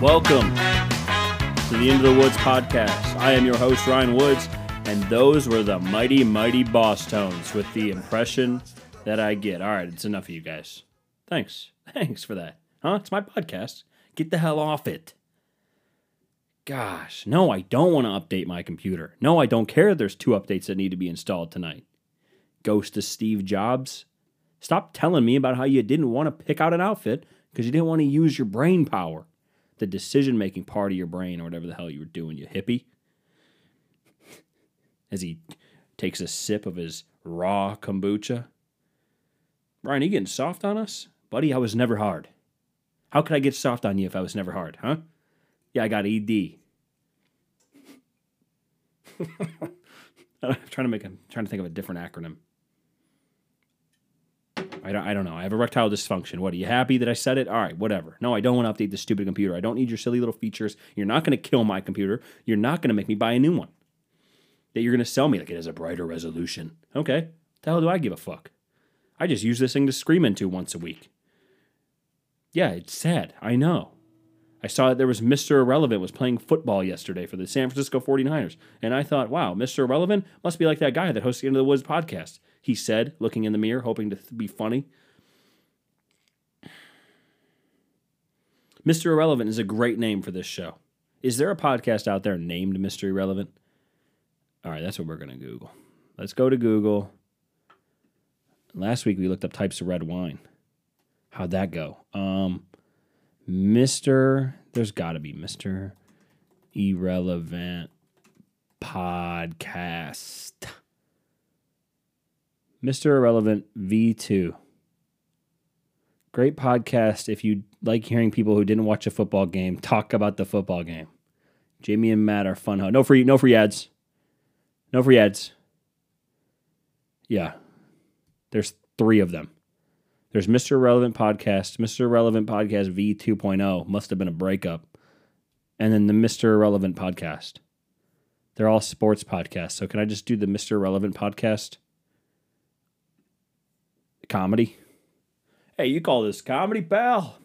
Welcome to the Into the Woods podcast. I am your host, Ryan Woods, and those were the mighty, mighty Bosstones with the impression that I get. All right, it's enough of you guys. Thanks. Thanks for that. Huh? It's my podcast. Get the hell off it. Gosh, no, I don't want to update my computer. No, I don't care there's two updates that need to be installed tonight. Ghost of Steve Jobs. Stop telling me about how you didn't want to pick out an outfit because you didn't want to use your brain power, the decision making part of your brain, or whatever the hell you were doing, you hippie. As he takes a sip of his raw kombucha. Ryan, you getting soft on us? Buddy, I was never hard. How could I get soft on you if I was never hard, huh? Yeah, I got ED. I'm trying to make a, trying to think of a different acronym. I don't, I don't know. I have erectile dysfunction. What, are you happy that I said it? All right, whatever. No, I don't want to update this stupid computer. I don't need your silly little features. You're not going to kill my computer. You're not going to make me buy a new one. That you're going to sell me like it has a brighter resolution. Okay. The hell do I give a fuck? I just use this thing to scream into once a week. Yeah, it's sad. I know. I saw that there was Mr. Irrelevant was playing football yesterday for the San Francisco 49ers. And I thought, wow, Mr. Irrelevant must be like that guy that hosts the Into the Woods podcast. He said, looking in the mirror, hoping to th- be funny. Mr. Irrelevant is a great name for this show. Is there a podcast out there named Mr. Irrelevant? All right, that's what we're going to Google. Let's go to Google. Last week we looked up types of red wine. How'd that go? Um, Mr. There's got to be Mr. Irrelevant podcast. Mr. Irrelevant V2. Great podcast if you like hearing people who didn't watch a football game talk about the football game. Jamie and Matt are fun. No free no free ads. No free ads. Yeah. There's 3 of them. There's Mr. Irrelevant Podcast, Mr. Irrelevant Podcast V2.0, must have been a breakup. And then the Mr. Irrelevant Podcast. They're all sports podcasts. So can I just do the Mr. Irrelevant Podcast? Comedy? Hey, you call this comedy, pal?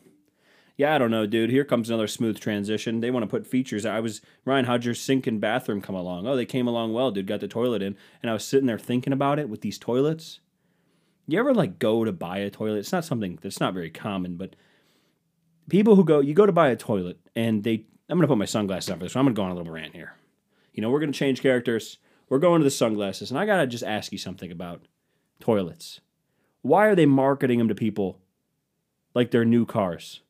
Yeah, I don't know, dude. Here comes another smooth transition. They want to put features. I was, Ryan, how'd your sink and bathroom come along? Oh, they came along well, dude. Got the toilet in. And I was sitting there thinking about it with these toilets. You ever like go to buy a toilet? It's not something that's not very common, but people who go, you go to buy a toilet and they, I'm to put my sunglasses on for this. I'm to go on a little rant here. You know, we're to change characters. We're going to the sunglasses. And I got to just ask you something about toilets. Why are they marketing them to people like they're new cars?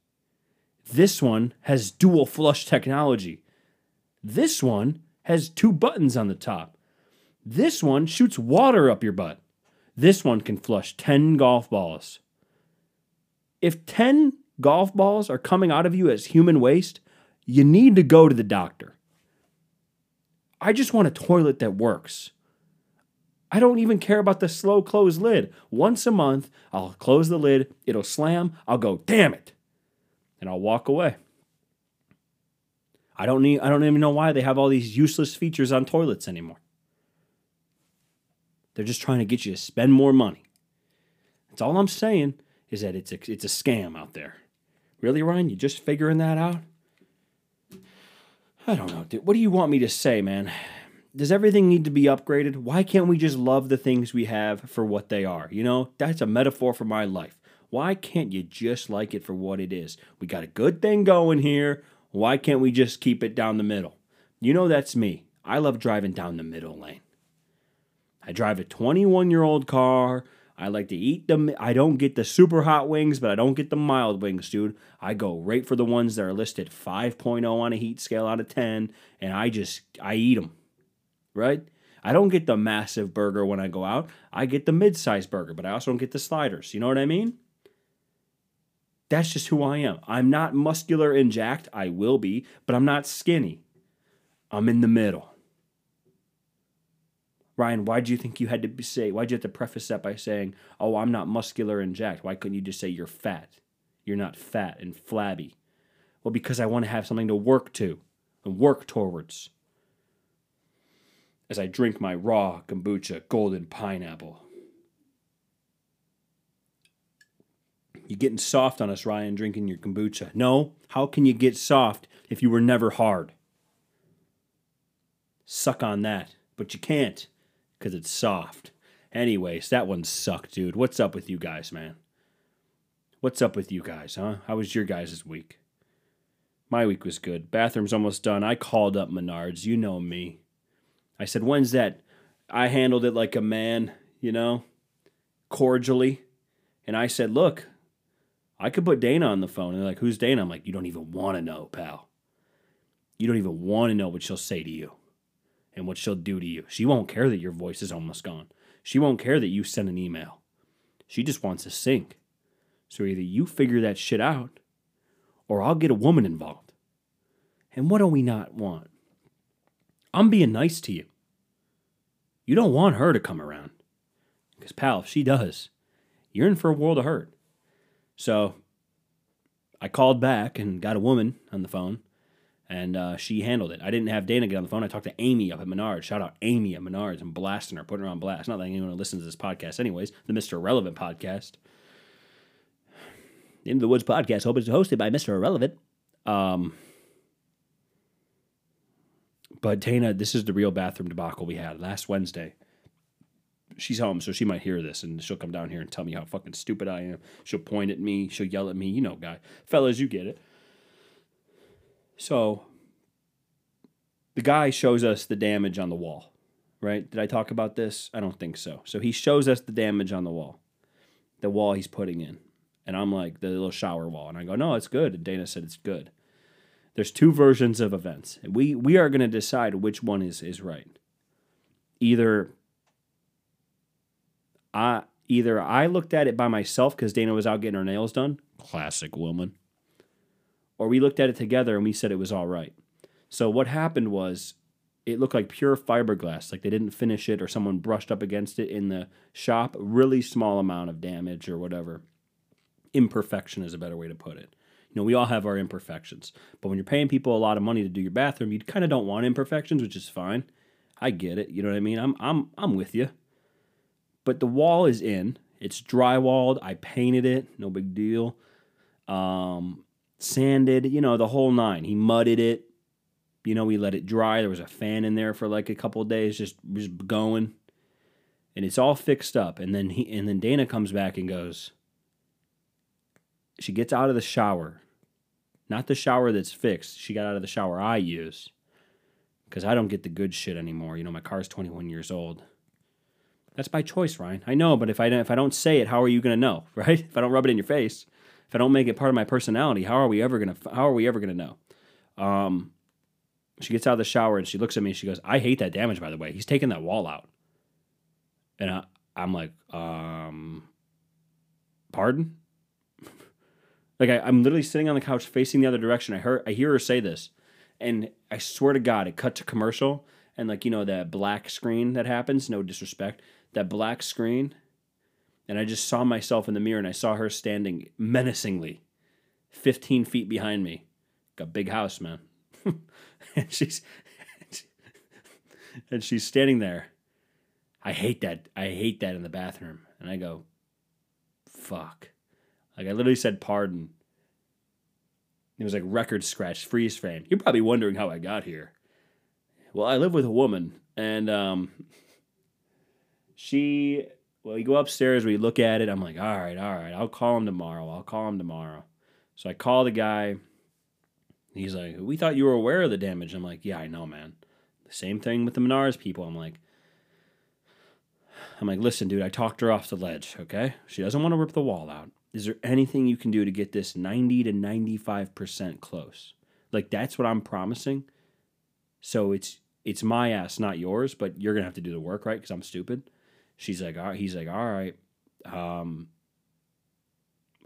This one has dual flush technology. This one has two buttons on the top. This one shoots water up your butt. This one can flush 10 golf balls. If 10 golf balls are coming out of you as human waste, you need to go to the doctor. I just want a toilet that works. I don't even care about the slow close lid. Once a month, I'll close the lid, it'll slam, I'll go, damn it, and I'll walk away. I don't need I don't even know why they have all these useless features on toilets anymore. They're just trying to get you to spend more money. That's all I'm saying is that it's a, it's a scam out there. Really, Ryan? You just figuring that out? I don't know, dude. What do you want me to say, man? Does everything need to be upgraded? Why can't we just love the things we have for what they are? You know, that's a metaphor for my life. Why can't you just like it for what it is? We got a good thing going here. Why can't we just keep it down the middle? You know, that's me. I love driving down the middle lane. I drive a 21 year old car. I like to eat them. I don't get the super hot wings, but I don't get the mild wings, dude. I go right for the ones that are listed 5.0 on a heat scale out of 10, and I just, I eat them, right? I don't get the massive burger when I go out. I get the mid sized burger, but I also don't get the sliders. You know what I mean? That's just who I am. I'm not muscular and jacked. I will be, but I'm not skinny. I'm in the middle. Ryan, why do you think you had to say, why'd you have to preface that by saying, oh, I'm not muscular and jacked? Why couldn't you just say you're fat? You're not fat and flabby. Well, because I want to have something to work to and work towards. As I drink my raw kombucha golden pineapple. You're getting soft on us, Ryan, drinking your kombucha. No, how can you get soft? if you were never hard. Suck on that, but you can't because it's soft. Anyways, that one sucked, dude. What's up with you guys, man? What's up with you guys, huh? How was your guys' week? My week was good. Bathroom's almost done. I called up Menards. You know me. I said, when's that? I handled it like a man, you know, cordially. And I said, look, I could put Dana on the phone. And they're like, who's Dana? I'm like, you don't even want to know, pal. You don't even want to know what she'll say to you and what she'll do to you. She won't care that your voice is almost gone. She won't care that you sent an email. She just wants to sink. So either you figure that shit out or I'll get a woman involved. And what do we not want? I'm being nice to you. You don't want her to come around. Because, pal, if she does, you're in for a world of hurt. So I called back and got a woman on the phone and uh, she handled it. I didn't have Dana get on the phone. I talked to Amy up at Menards. Shout out Amy at Menards and blasting her, putting her on blast. Not that anyone listens to this podcast, anyways. The Mr. Irrelevant podcast. The Into the Woods podcast, hope it's hosted by Mr. Irrelevant. Um, but Dana, this is the real bathroom debacle we had last Wednesday. She's home, so she might hear this, and she'll come down here and tell me how fucking stupid I am. She'll point at me. She'll yell at me. You know, guy, fellas, you get it. So the guy shows us the damage on the wall, right? Did I talk about this? I don't think so. So he shows us the damage on the wall, the wall he's putting in. And I'm like, the little shower wall. And I go, no, it's good. And Dana said it's good. There's two versions of events. We, we are going to decide which one is, is right. Either I either I looked at it by myself because Dana was out getting her nails done. Classic woman or we looked at it together and we said it was all right. So what happened was it looked like pure fiberglass, like they didn't finish it or someone brushed up against it in the shop. Really small amount of damage or whatever. Imperfection is a better way to put it. You know, we all have our imperfections, but when you're paying people a lot of money to do your bathroom, you kind of don't want imperfections, which is fine. I get it. You know what I mean? I'm I'm I'm with you. But the wall is in. It's drywalled. I painted it. No big deal. Um, sanded, you know, the whole nine. He mudded it. You know, we let it dry. There was a fan in there for like a couple days, just just going, and it's all fixed up. And then he and then Dana comes back and goes. She gets out of the shower, not the shower that's fixed. She got out of the shower I use, because I don't get the good shit anymore. You know, my car's twenty one years old. That's by choice, Ryan. I know, but if I don't, if I don't say it, how are you gonna know, right? If I don't rub it in your face if I don't make it part of my personality, how are we ever gonna how are we ever gonna know? Um, she gets out of the shower and she looks at me and she goes, "I hate that damage. By the way, he's taking that wall out." And I, I'm like, um, pardon? Like I, I'm literally sitting on the couch facing the other direction. I heard I hear her say this, and I swear to God, it cut to commercial and like you know that black screen that happens. No disrespect, that black screen and I just saw myself in the mirror and I saw her standing menacingly 15 feet behind me. Got big house, man. and she's and she's standing there. I hate that. I hate that in the bathroom. And I go, fuck. Like I literally said pardon. It was like record scratch, freeze frame. You're probably wondering how I got here. Well, I live with a woman, and um, she well, you go upstairs, we look at it. I'm like, all right, all right, I'll call him tomorrow. I'll call him tomorrow. So I call the guy. He's like, we thought you were aware of the damage. I'm like, yeah, I know, man. The same thing with the Menards people. I'm like, I'm like, listen, dude, I talked her off the ledge, okay? She doesn't want to rip the wall out. Is there anything you can do to get this 90 to 95% close? Like that's what I'm promising. So it's it's my ass, not yours, but you're gonna have to do the work, right? Because I'm stupid. She's like, all right. he's like, all right, um,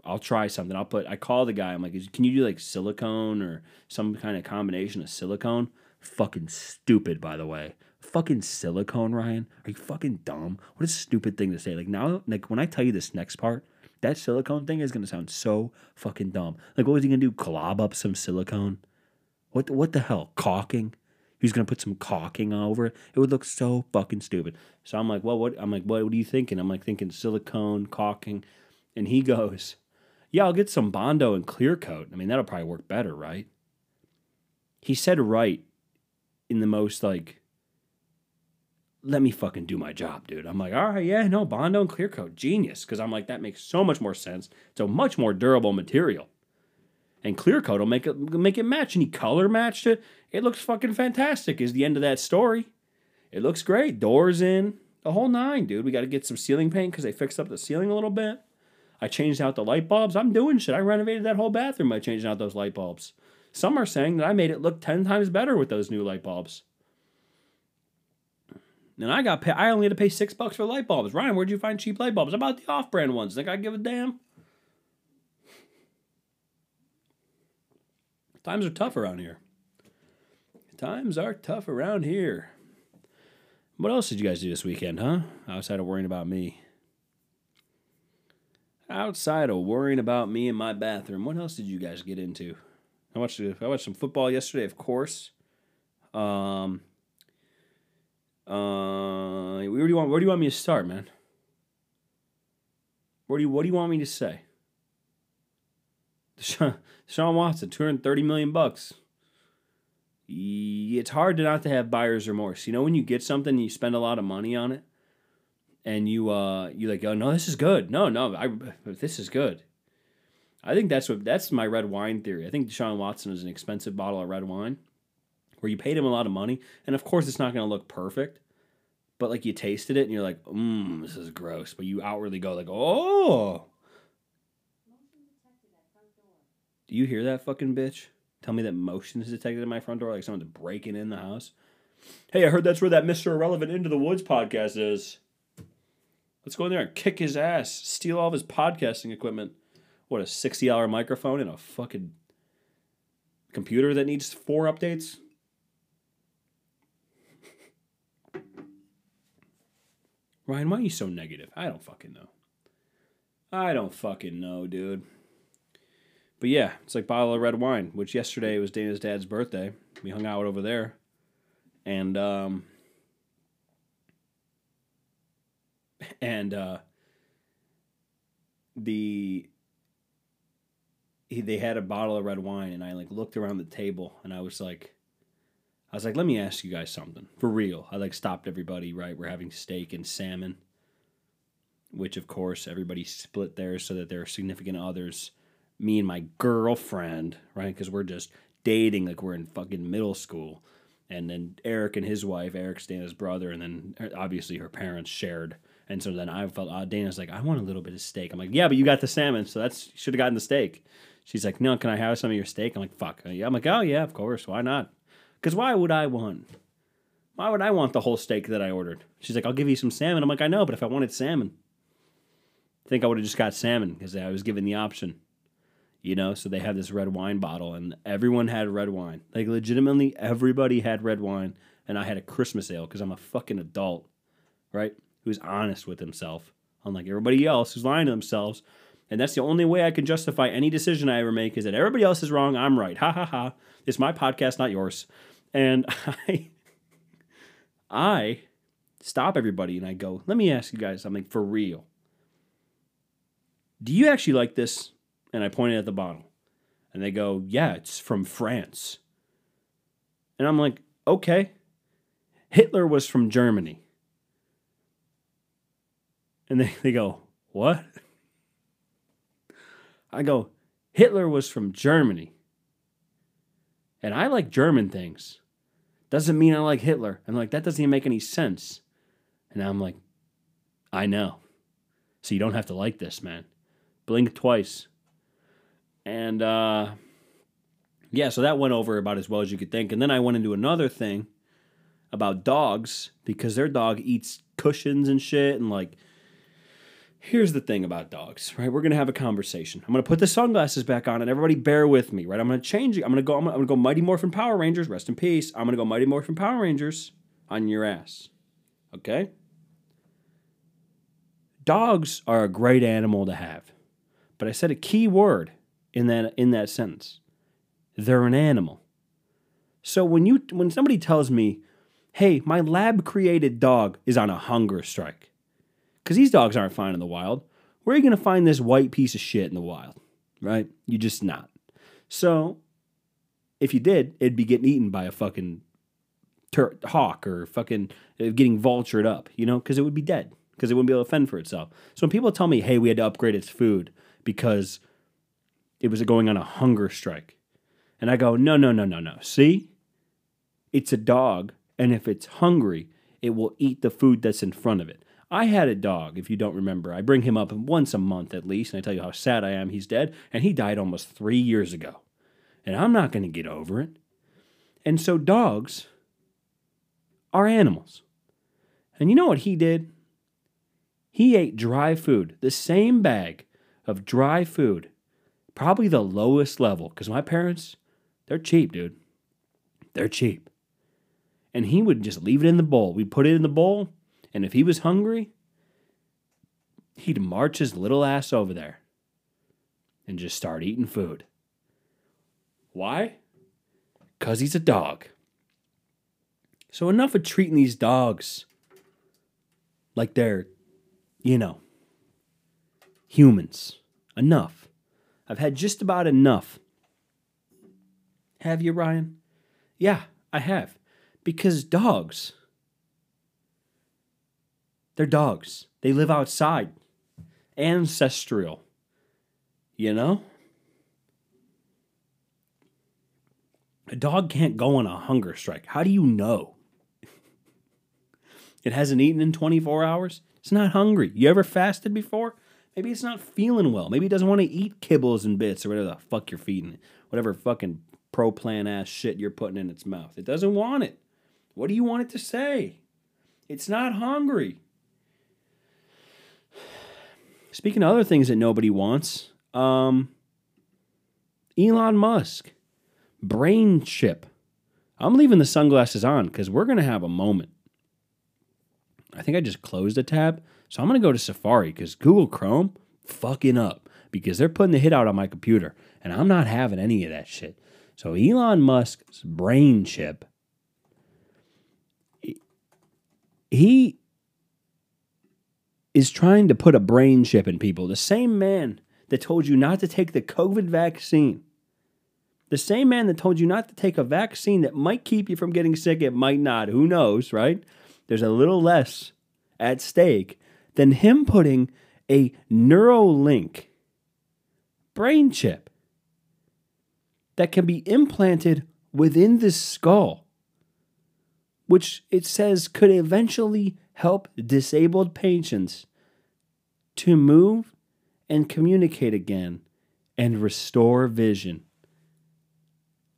I'll try something. I'll put. I call the guy. I'm like, can you do like silicone or some kind of combination of silicone? Fucking stupid, by the way. Fucking silicone, Ryan. Are you fucking dumb? What a stupid thing to say. Like now, like when I tell you this next part, that silicone thing is gonna sound so fucking dumb. Like, what was he gonna do? Glob up some silicone? What? What the hell? Caulking? He's gonna put some caulking over it. It would look so fucking stupid. So I'm like, well, what? I'm like, what, what are you thinking? I'm like thinking silicone caulking, and he goes, yeah, I'll get some bondo and clear coat. I mean, that'll probably work better, right? he said right in the most like let me fucking do my job, dude. I'm like, all right, yeah, no, Bondo and clear coat, genius. Because I'm like, that makes so much more sense. It's a much more durable material. And clear coat will make it make it match. And he color matched it. It looks fucking fantastic. Is the end of that story. It looks great. Doors in, the whole nine, dude. We got to get some ceiling paint because they fixed up the ceiling a little bit. I changed out the light bulbs. I'm doing shit. I renovated that whole bathroom by changing out those light bulbs. Some are saying that I made it look 10 times better with those new light bulbs. And I got pay, I only had to pay six bucks for light bulbs. Ryan, where'd you find cheap light bulbs? About the off-brand ones? Think I give a damn? Times are tough around here. Times are tough around here. What else did you guys do this weekend, huh? Outside of worrying about me. Outside of worrying about me in my bathroom, what else did you guys get into? I watched I watched some football yesterday, of course. Um, uh, where do you want where do you want me to start, man? Where do you what do you want me to say? Deshaun Watson, two hundred thirty million bucks. It's hard to not to have buyer's remorse. You know when you get something, and you spend a lot of money on it, and you uh you like oh no this is good no no I this is good. I think that's what that's my red wine theory. I think Deshaun Watson is an expensive bottle of red wine where you paid him a lot of money, and of course it's not going to look perfect, but like you tasted it and you're like, mmm, this is gross, but you outwardly go like, oh. Do you hear that fucking bitch? Tell me that motion is detected at my front door, like someone's breaking in the house. Hey, I heard that's where that Mr. Irrelevant Into the Woods podcast is. Let's go in there and kick his ass, steal all of his podcasting equipment. What, a $60 microphone and a fucking computer that needs four updates? Ryan, why are you so negative? I don't fucking know. I don't fucking know, dude. But yeah, it's like bottle of red wine, which yesterday was Dana's dad's birthday. We hung out over there. And um and uh the he, they had a bottle of red wine and I like looked around the table and I was like I was like, let me ask you guys something for real. I like stopped everybody, right? We're having steak and salmon, which of course everybody split theirs so that their significant others, me and my girlfriend, right? Because we're just dating like we're in fucking middle school. And then Eric and his wife, Eric's Dana's brother, and then obviously her parents shared. And so then I felt, uh, Dana's like, I want a little bit of steak. I'm like, yeah, but you got the salmon, so that's you should have gotten the steak. She's like, no, can I have some of your steak? I'm like, fuck. I'm like, oh yeah, of course, why not? Because why would I want? Why would I want the whole steak that I ordered? She's like, I'll give you some salmon. I'm like, I know, but if I wanted salmon, I think I would have just got salmon because I was given the option. You know, so they had this red wine bottle, and everyone had red wine. Like, legitimately, everybody had red wine, and I had a Christmas ale because I'm a fucking adult, right? Who's honest with himself, unlike everybody else who's lying to themselves. And that's the only way I can justify any decision I ever make is that everybody else is wrong, I'm right. Ha ha ha. It's my podcast, not yours. And I I stop everybody and I go, let me ask you guys something for real. Do you actually like this? And I pointed at the bottle. And they go, yeah, it's from France. And I'm like, okay. Hitler was from Germany. And they, they go, what? I go, Hitler was from Germany. And I like German things. Doesn't mean I like Hitler. I'm like, that doesn't even make any sense. And I'm like, I know. So you don't have to like this, man. Blink twice. And uh yeah, so that went over about as well as you could think. And then I went into another thing about dogs because their dog eats cushions and shit and like Here's the thing about dogs, right? We're gonna have a conversation. I'm gonna put the sunglasses back on, and everybody bear with me, right? I'm gonna change it. I'm gonna go. I'm gonna, I'm gonna go Mighty Morphin Power Rangers. Rest in peace. I'm gonna go Mighty Morphin Power Rangers on your ass. Okay. Dogs are a great animal to have, but I said a key word in that in that sentence. They're an animal. So when you when somebody tells me, "Hey, my lab created dog is on a hunger strike," because these dogs aren't fine in the wild. Where are you going to find this white piece of shit in the wild? Right? You're just not. So if you did, it'd be getting eaten by a fucking tur- hawk or fucking uh, getting vultured up, you know, because it would be dead because it wouldn't be able to fend for itself. So when people tell me, hey, we had to upgrade its food because it was going on a hunger strike, and I go, no, no, no, no, no. See, it's a dog, and if it's hungry, it will eat the food that's in front of it. I had a dog, if you don't remember. I bring him up once a month at least, and I tell you how sad I am he's dead, and he died almost three years ago. And I'm not going to get over it. And so dogs are animals. And you know what he did? He ate dry food, the same bag of dry food, probably the lowest level, because my parents, they're cheap, dude. They're cheap. And he would just leave it in the bowl. We'd put it in the bowl, and if he was hungry, he'd march his little ass over there and just start eating food. Why? Because he's a dog. So enough of treating these dogs like they're, you know, humans. Enough. I've had just about enough. Have you, Ryan? Yeah, I have. Because dogs, they're dogs. They live outside. Ancestral. You know? A dog can't go on a hunger strike. How do you know? it hasn't eaten in 24 hours? It's not hungry. You ever fasted before? Maybe it's not feeling well. Maybe it doesn't want to eat kibbles and bits or whatever the fuck you're feeding it. Whatever fucking pro plan ass shit you're putting in its mouth. It doesn't want it. What do you want it to say? It's not hungry. Speaking of other things that nobody wants, um, Elon Musk, brain chip. I'm leaving the sunglasses on because we're going to have a moment. I think I just closed a tab. So I'm going to go to Safari because Google Chrome fucking up because they're putting the hit out on my computer and I'm not having any of that shit. So Elon Musk's brain chip, he is trying to put a brain chip in people. The same man that told you not to take the COVID vaccine, the same man that told you not to take a vaccine that might keep you from getting sick, it might not, who knows, right? There's a little less at stake than him putting a Neuralink brain chip that can be implanted within the skull, which it says could eventually help disabled patients to move and communicate again and restore vision.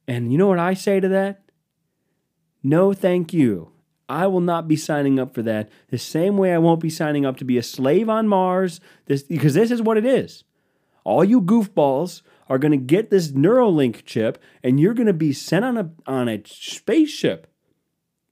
And you know what I say to that? No, thank you. I will not be signing up for that. The same way I won't be signing up to be a slave on Mars, this, because this is what it is. All you goofballs are going to get this Neuralink chip, and you're going to be sent on a on a spaceship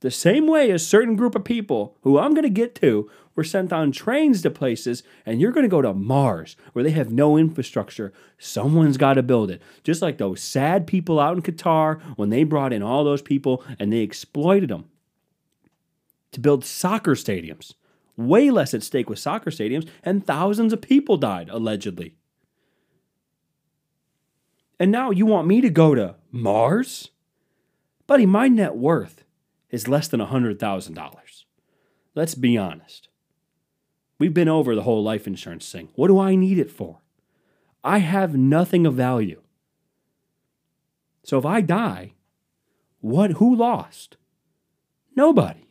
the same way as certain group of people who I'm going to get to were sent on trains to places, and you're going to go to Mars where they have no infrastructure. Someone's got to build it. Just like those sad people out in Qatar when they brought in all those people and they exploited them to build soccer stadiums. Way less at stake with soccer stadiums, and thousands of people died, allegedly. And now you want me to go to Mars? Buddy, my net worth is less than $100,000. Let's be honest. We've been over the whole life insurance thing. What do I need it for? I have nothing of value. So if I die, what who lost? Nobody.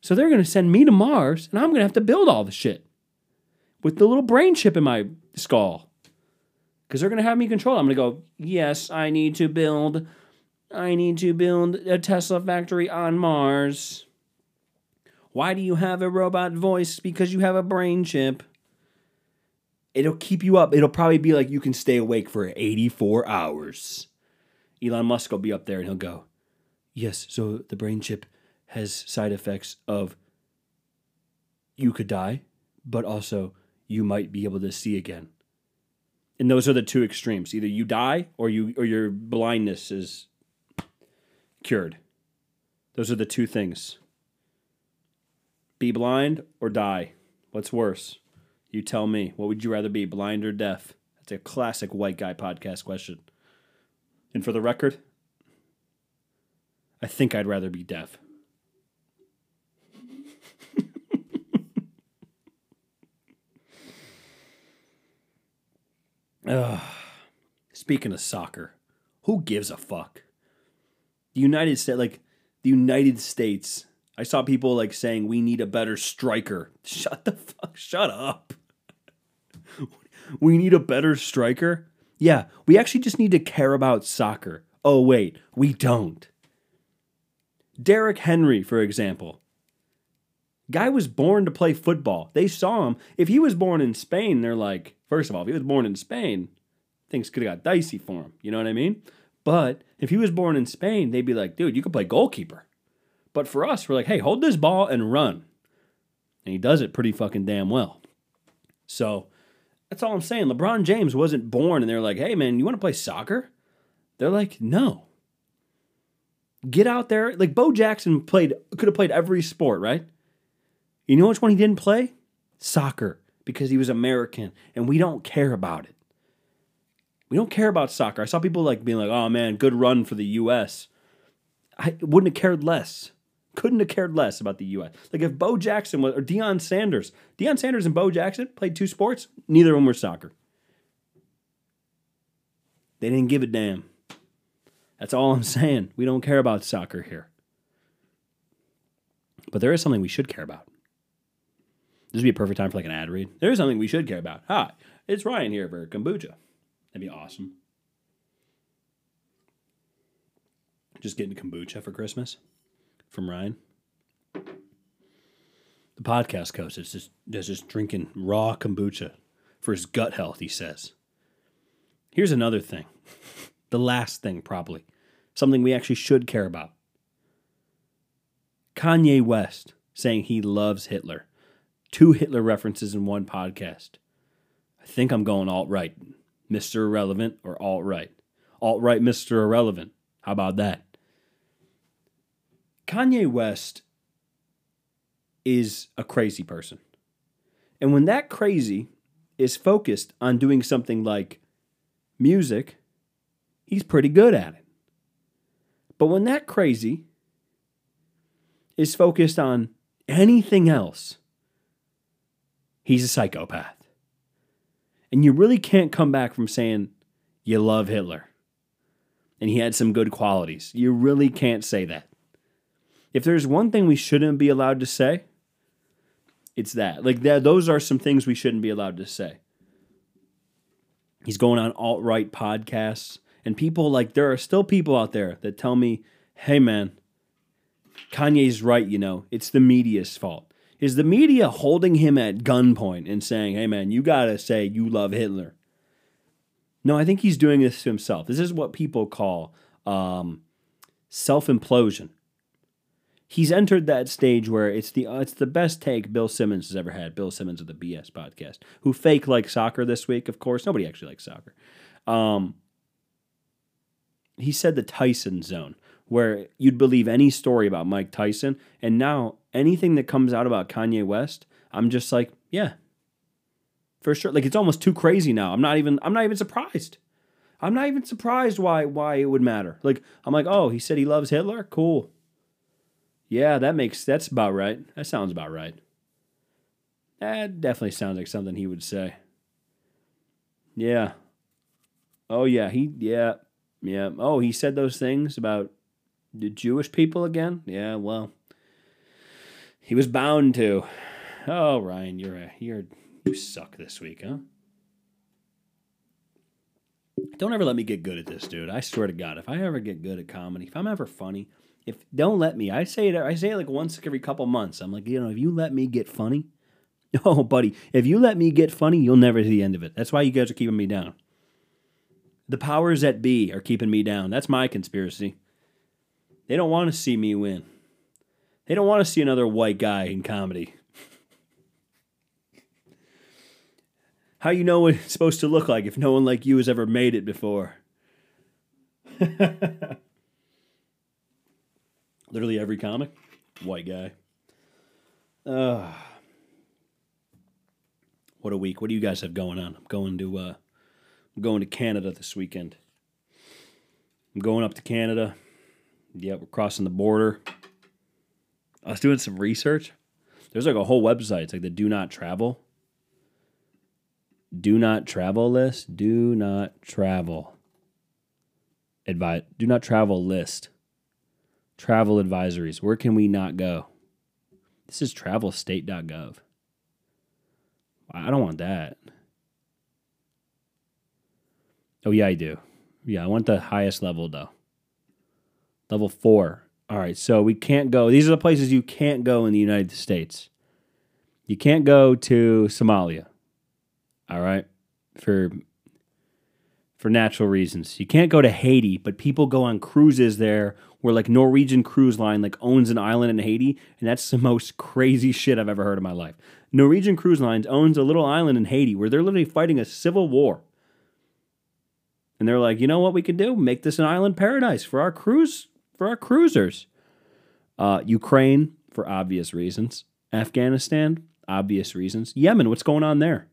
So they're going to send me to Mars and I'm going to have to build all the shit with the little brain chip in my skull. Cuz they're going to have me control. I'm going to go, "Yes, I need to build I need to build a Tesla factory on Mars. Why do you have a robot voice? Because you have a brain chip. It'll keep you up. It'll probably be like you can stay awake for 84 hours. Elon Musk will be up there and he'll go, Yes, so the brain chip has side effects of you could die, but also you might be able to see again. And those are the two extremes. Either you die or you or your blindness is cured. Those are the two things. Be blind or die. What's worse? You tell me. What would you rather be, blind or deaf? That's a classic white guy podcast question. And for the record, I think I'd rather be deaf. Ugh. Speaking of soccer, who gives a fuck? The United States, like the United States, I saw people like saying we need a better striker. Shut the fuck, shut up. we need a better striker. Yeah, we actually just need to care about soccer. Oh wait, we don't. Derrick Henry, for example. Guy was born to play football. They saw him. If he was born in Spain, they're like, first of all, if he was born in Spain, things could have got dicey for him. You know what I mean? But if he was born in Spain, they'd be like, dude, you could play goalkeeper. But for us, we're like, hey, hold this ball and run. And he does it pretty fucking damn well. So that's all I'm saying. LeBron James wasn't born and they're like, hey, man, you want to play soccer? They're like, no. Get out there. Like Bo Jackson played, could have played every sport, right? You know which one he didn't play? Soccer, because he was American and we don't care about it. We don't care about soccer. I saw people like being like, oh man, good run for the US. I wouldn't have cared less. Couldn't have cared less about the US. Like if Bo Jackson was, or Deion Sanders, Deion Sanders and Bo Jackson played two sports, neither of them were soccer. They didn't give a damn. That's all I'm saying. We don't care about soccer here. But there is something we should care about. This would be a perfect time for like an ad read. There is something we should care about. Hi, it's Ryan here for kombucha. That'd be awesome. Just getting kombucha for Christmas from Ryan. The podcast coach is just, is just drinking raw kombucha for his gut health, he says. Here's another thing. the last thing, probably. Something we actually should care about. Kanye West saying he loves Hitler. Two Hitler references in one podcast. I think I'm going alt right. Mr. Irrelevant or alt right. Alt right, Mr. Irrelevant. How about that? Kanye West is a crazy person. And when that crazy is focused on doing something like music, he's pretty good at it. But when that crazy is focused on anything else, he's a psychopath. And you really can't come back from saying you love Hitler and he had some good qualities. You really can't say that. If there's one thing we shouldn't be allowed to say, it's that. Like that those are some things we shouldn't be allowed to say. He's going on alt-right podcasts and people like there are still people out there that tell me, "Hey man, Kanye's right, you know. It's the media's fault." Is the media holding him at gunpoint and saying, hey man, you gotta say you love Hitler? No, I think he's doing this to himself. This is what people call um, self implosion. He's entered that stage where it's the uh, it's the best take Bill Simmons has ever had. Bill Simmons of the BS podcast, who fake like soccer this week. Of course, nobody actually likes soccer. Um, he said the Tyson zone, where you'd believe any story about Mike Tyson, and now anything that comes out about Kanye West, I'm just like, yeah, for sure. Like it's almost too crazy now. I'm not even I'm not even surprised. I'm not even surprised why why it would matter. Like I'm like, oh, he said he loves Hitler. Cool. Yeah, that makes that's about right. That sounds about right. That definitely sounds like something he would say. Yeah. Oh yeah, he yeah. Yeah. Oh, he said those things about the Jewish people again? Yeah, well, he was bound to. Oh, Ryan, you're a you're you suck this week, huh? Don't ever let me get good at this, dude. I swear to God, if I ever get good at comedy, if I'm ever funny, if don't let me. I say it. I say it like once every couple months. I'm like, you know, if you let me get funny, oh, buddy, if you let me get funny, you'll never see the end of it. That's why you guys are keeping me down. The powers that be are keeping me down. That's my conspiracy. They don't want to see me win. They don't want to see another white guy in comedy. How you know what it's supposed to look like if no one like you has ever made it before? Literally every comic, white guy. Uh, what a week! What do you guys have going on? I'm going to uh, I'm going to Canada this weekend. I'm going up to Canada. Yep, we're crossing the border. I was doing some research. There's like a whole website. It's like the do not travel. Do not travel list. Do not travel. Advise. Do not travel list. Travel advisories. Where can we not go? This is travelstate.gov. I don't want that. Oh, yeah, I do. Yeah, I want the highest level, though. Level four. All right, so we can't go. These are the places you can't go in the United States. You can't go to Somalia. All right, for for natural reasons. You can't go to Haiti, but people go on cruises there where like Norwegian Cruise Line like owns an island in Haiti, and that's the most crazy shit I've ever heard in my life. Norwegian Cruise Lines owns a little island in Haiti where they're literally fighting a civil war. And they're like, you know what we could do? Make this an island paradise for our cruise for our cruisers. Uh, Ukraine for obvious reasons. Afghanistan, obvious reasons. Yemen, what's going on there?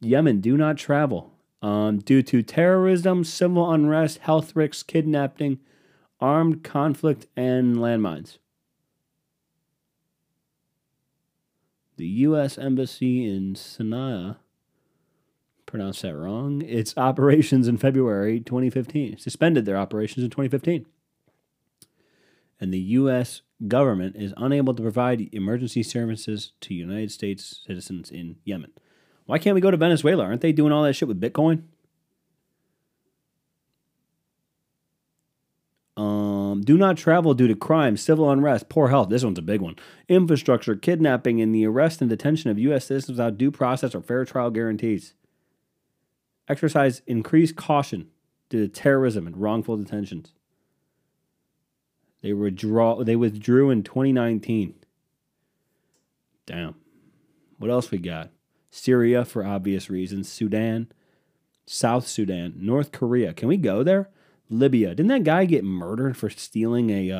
Yemen, do not travel um, due to terrorism, civil unrest, health risks, kidnapping, armed conflict, and landmines. The U.S. Embassy in Sana'a, pronounced that wrong, its operations in February 2015, suspended their operations in 2015. And the U.S. government is unable to provide emergency services to United States citizens in Yemen. Why can't we go to Venezuela? Aren't they doing all that shit with Bitcoin? Um, do not travel due to crime, civil unrest, poor health. This one's a big one. Infrastructure, kidnapping, and the arrest and detention of U.S. citizens without due process or fair trial guarantees. Exercise increased caution due to terrorism and wrongful detentions. They withdraw. They withdrew in 2019. Damn. What else we got? Syria for obvious reasons. Sudan, South Sudan, North Korea. Can we go there? Libya. Didn't that guy get murdered for stealing a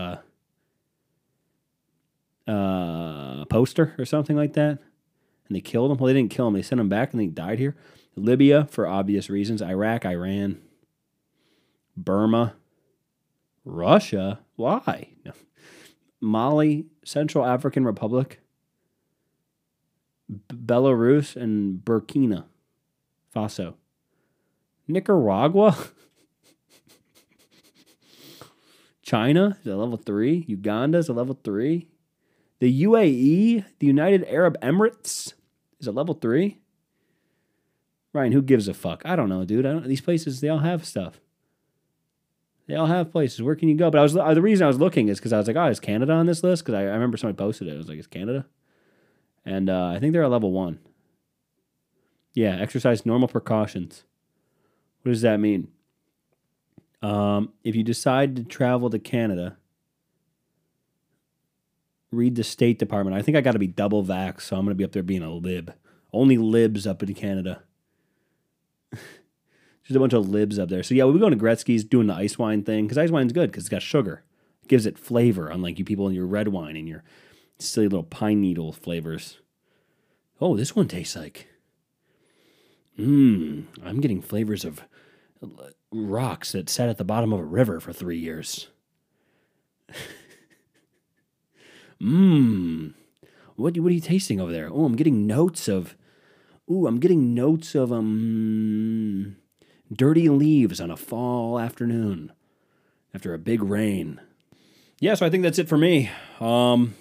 uh, uh, poster or something like that? And they killed him. Well, they didn't kill him. They sent him back and he died here. Libya for obvious reasons. Iraq, Iran, Burma, Russia. Why? Mali, Central African Republic, B- Belarus, and Burkina Faso. Nicaragua? China is a level three. Uganda is a level three. The UAE, the United Arab Emirates, is a level three. Ryan, who gives a fuck? I don't know, dude. I don't, these places, they all have stuff. They all have places. Where can you go? But I was the reason I was looking is because I was like, oh, is Canada on this list? Because I, I, remember somebody posted it. I was like, is Canada? And uh, I think they're at level one. Yeah, exercise normal precautions. What does that mean? Um, if you decide to travel to Canada, read the State Department. I think I got to be double vax, so I'm going to be up there being a lib. Only libs up in Canada. Just a bunch of libs up there. So yeah, we'll be going to Gretzky's doing the ice wine thing because ice wine's good because it's got sugar. It gives it flavor, unlike you people in your red wine and your silly little pine needle flavors. Oh, this one tastes like. Mmm, I'm getting flavors of rocks that sat at the bottom of a river for three years. Mmm. What, what are you tasting over there? Oh, I'm getting notes of. Ooh, I'm getting notes of um dirty leaves on a fall afternoon after a big rain. Yeah, so I think that's it for me. Um,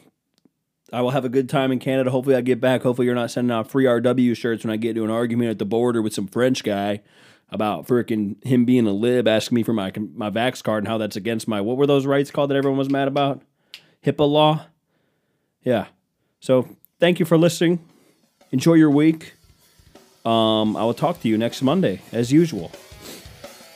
I will have a good time in Canada. Hopefully, I get back. Hopefully, you're not sending out free RW shirts when I get into an argument at the border with some French guy about freaking him being a lib, asking me for my my vax card and how that's against my what were those rights called that everyone was mad about? HIPAA law. Yeah. So thank you for listening. Enjoy your week. Um, I will talk to you next Monday as usual.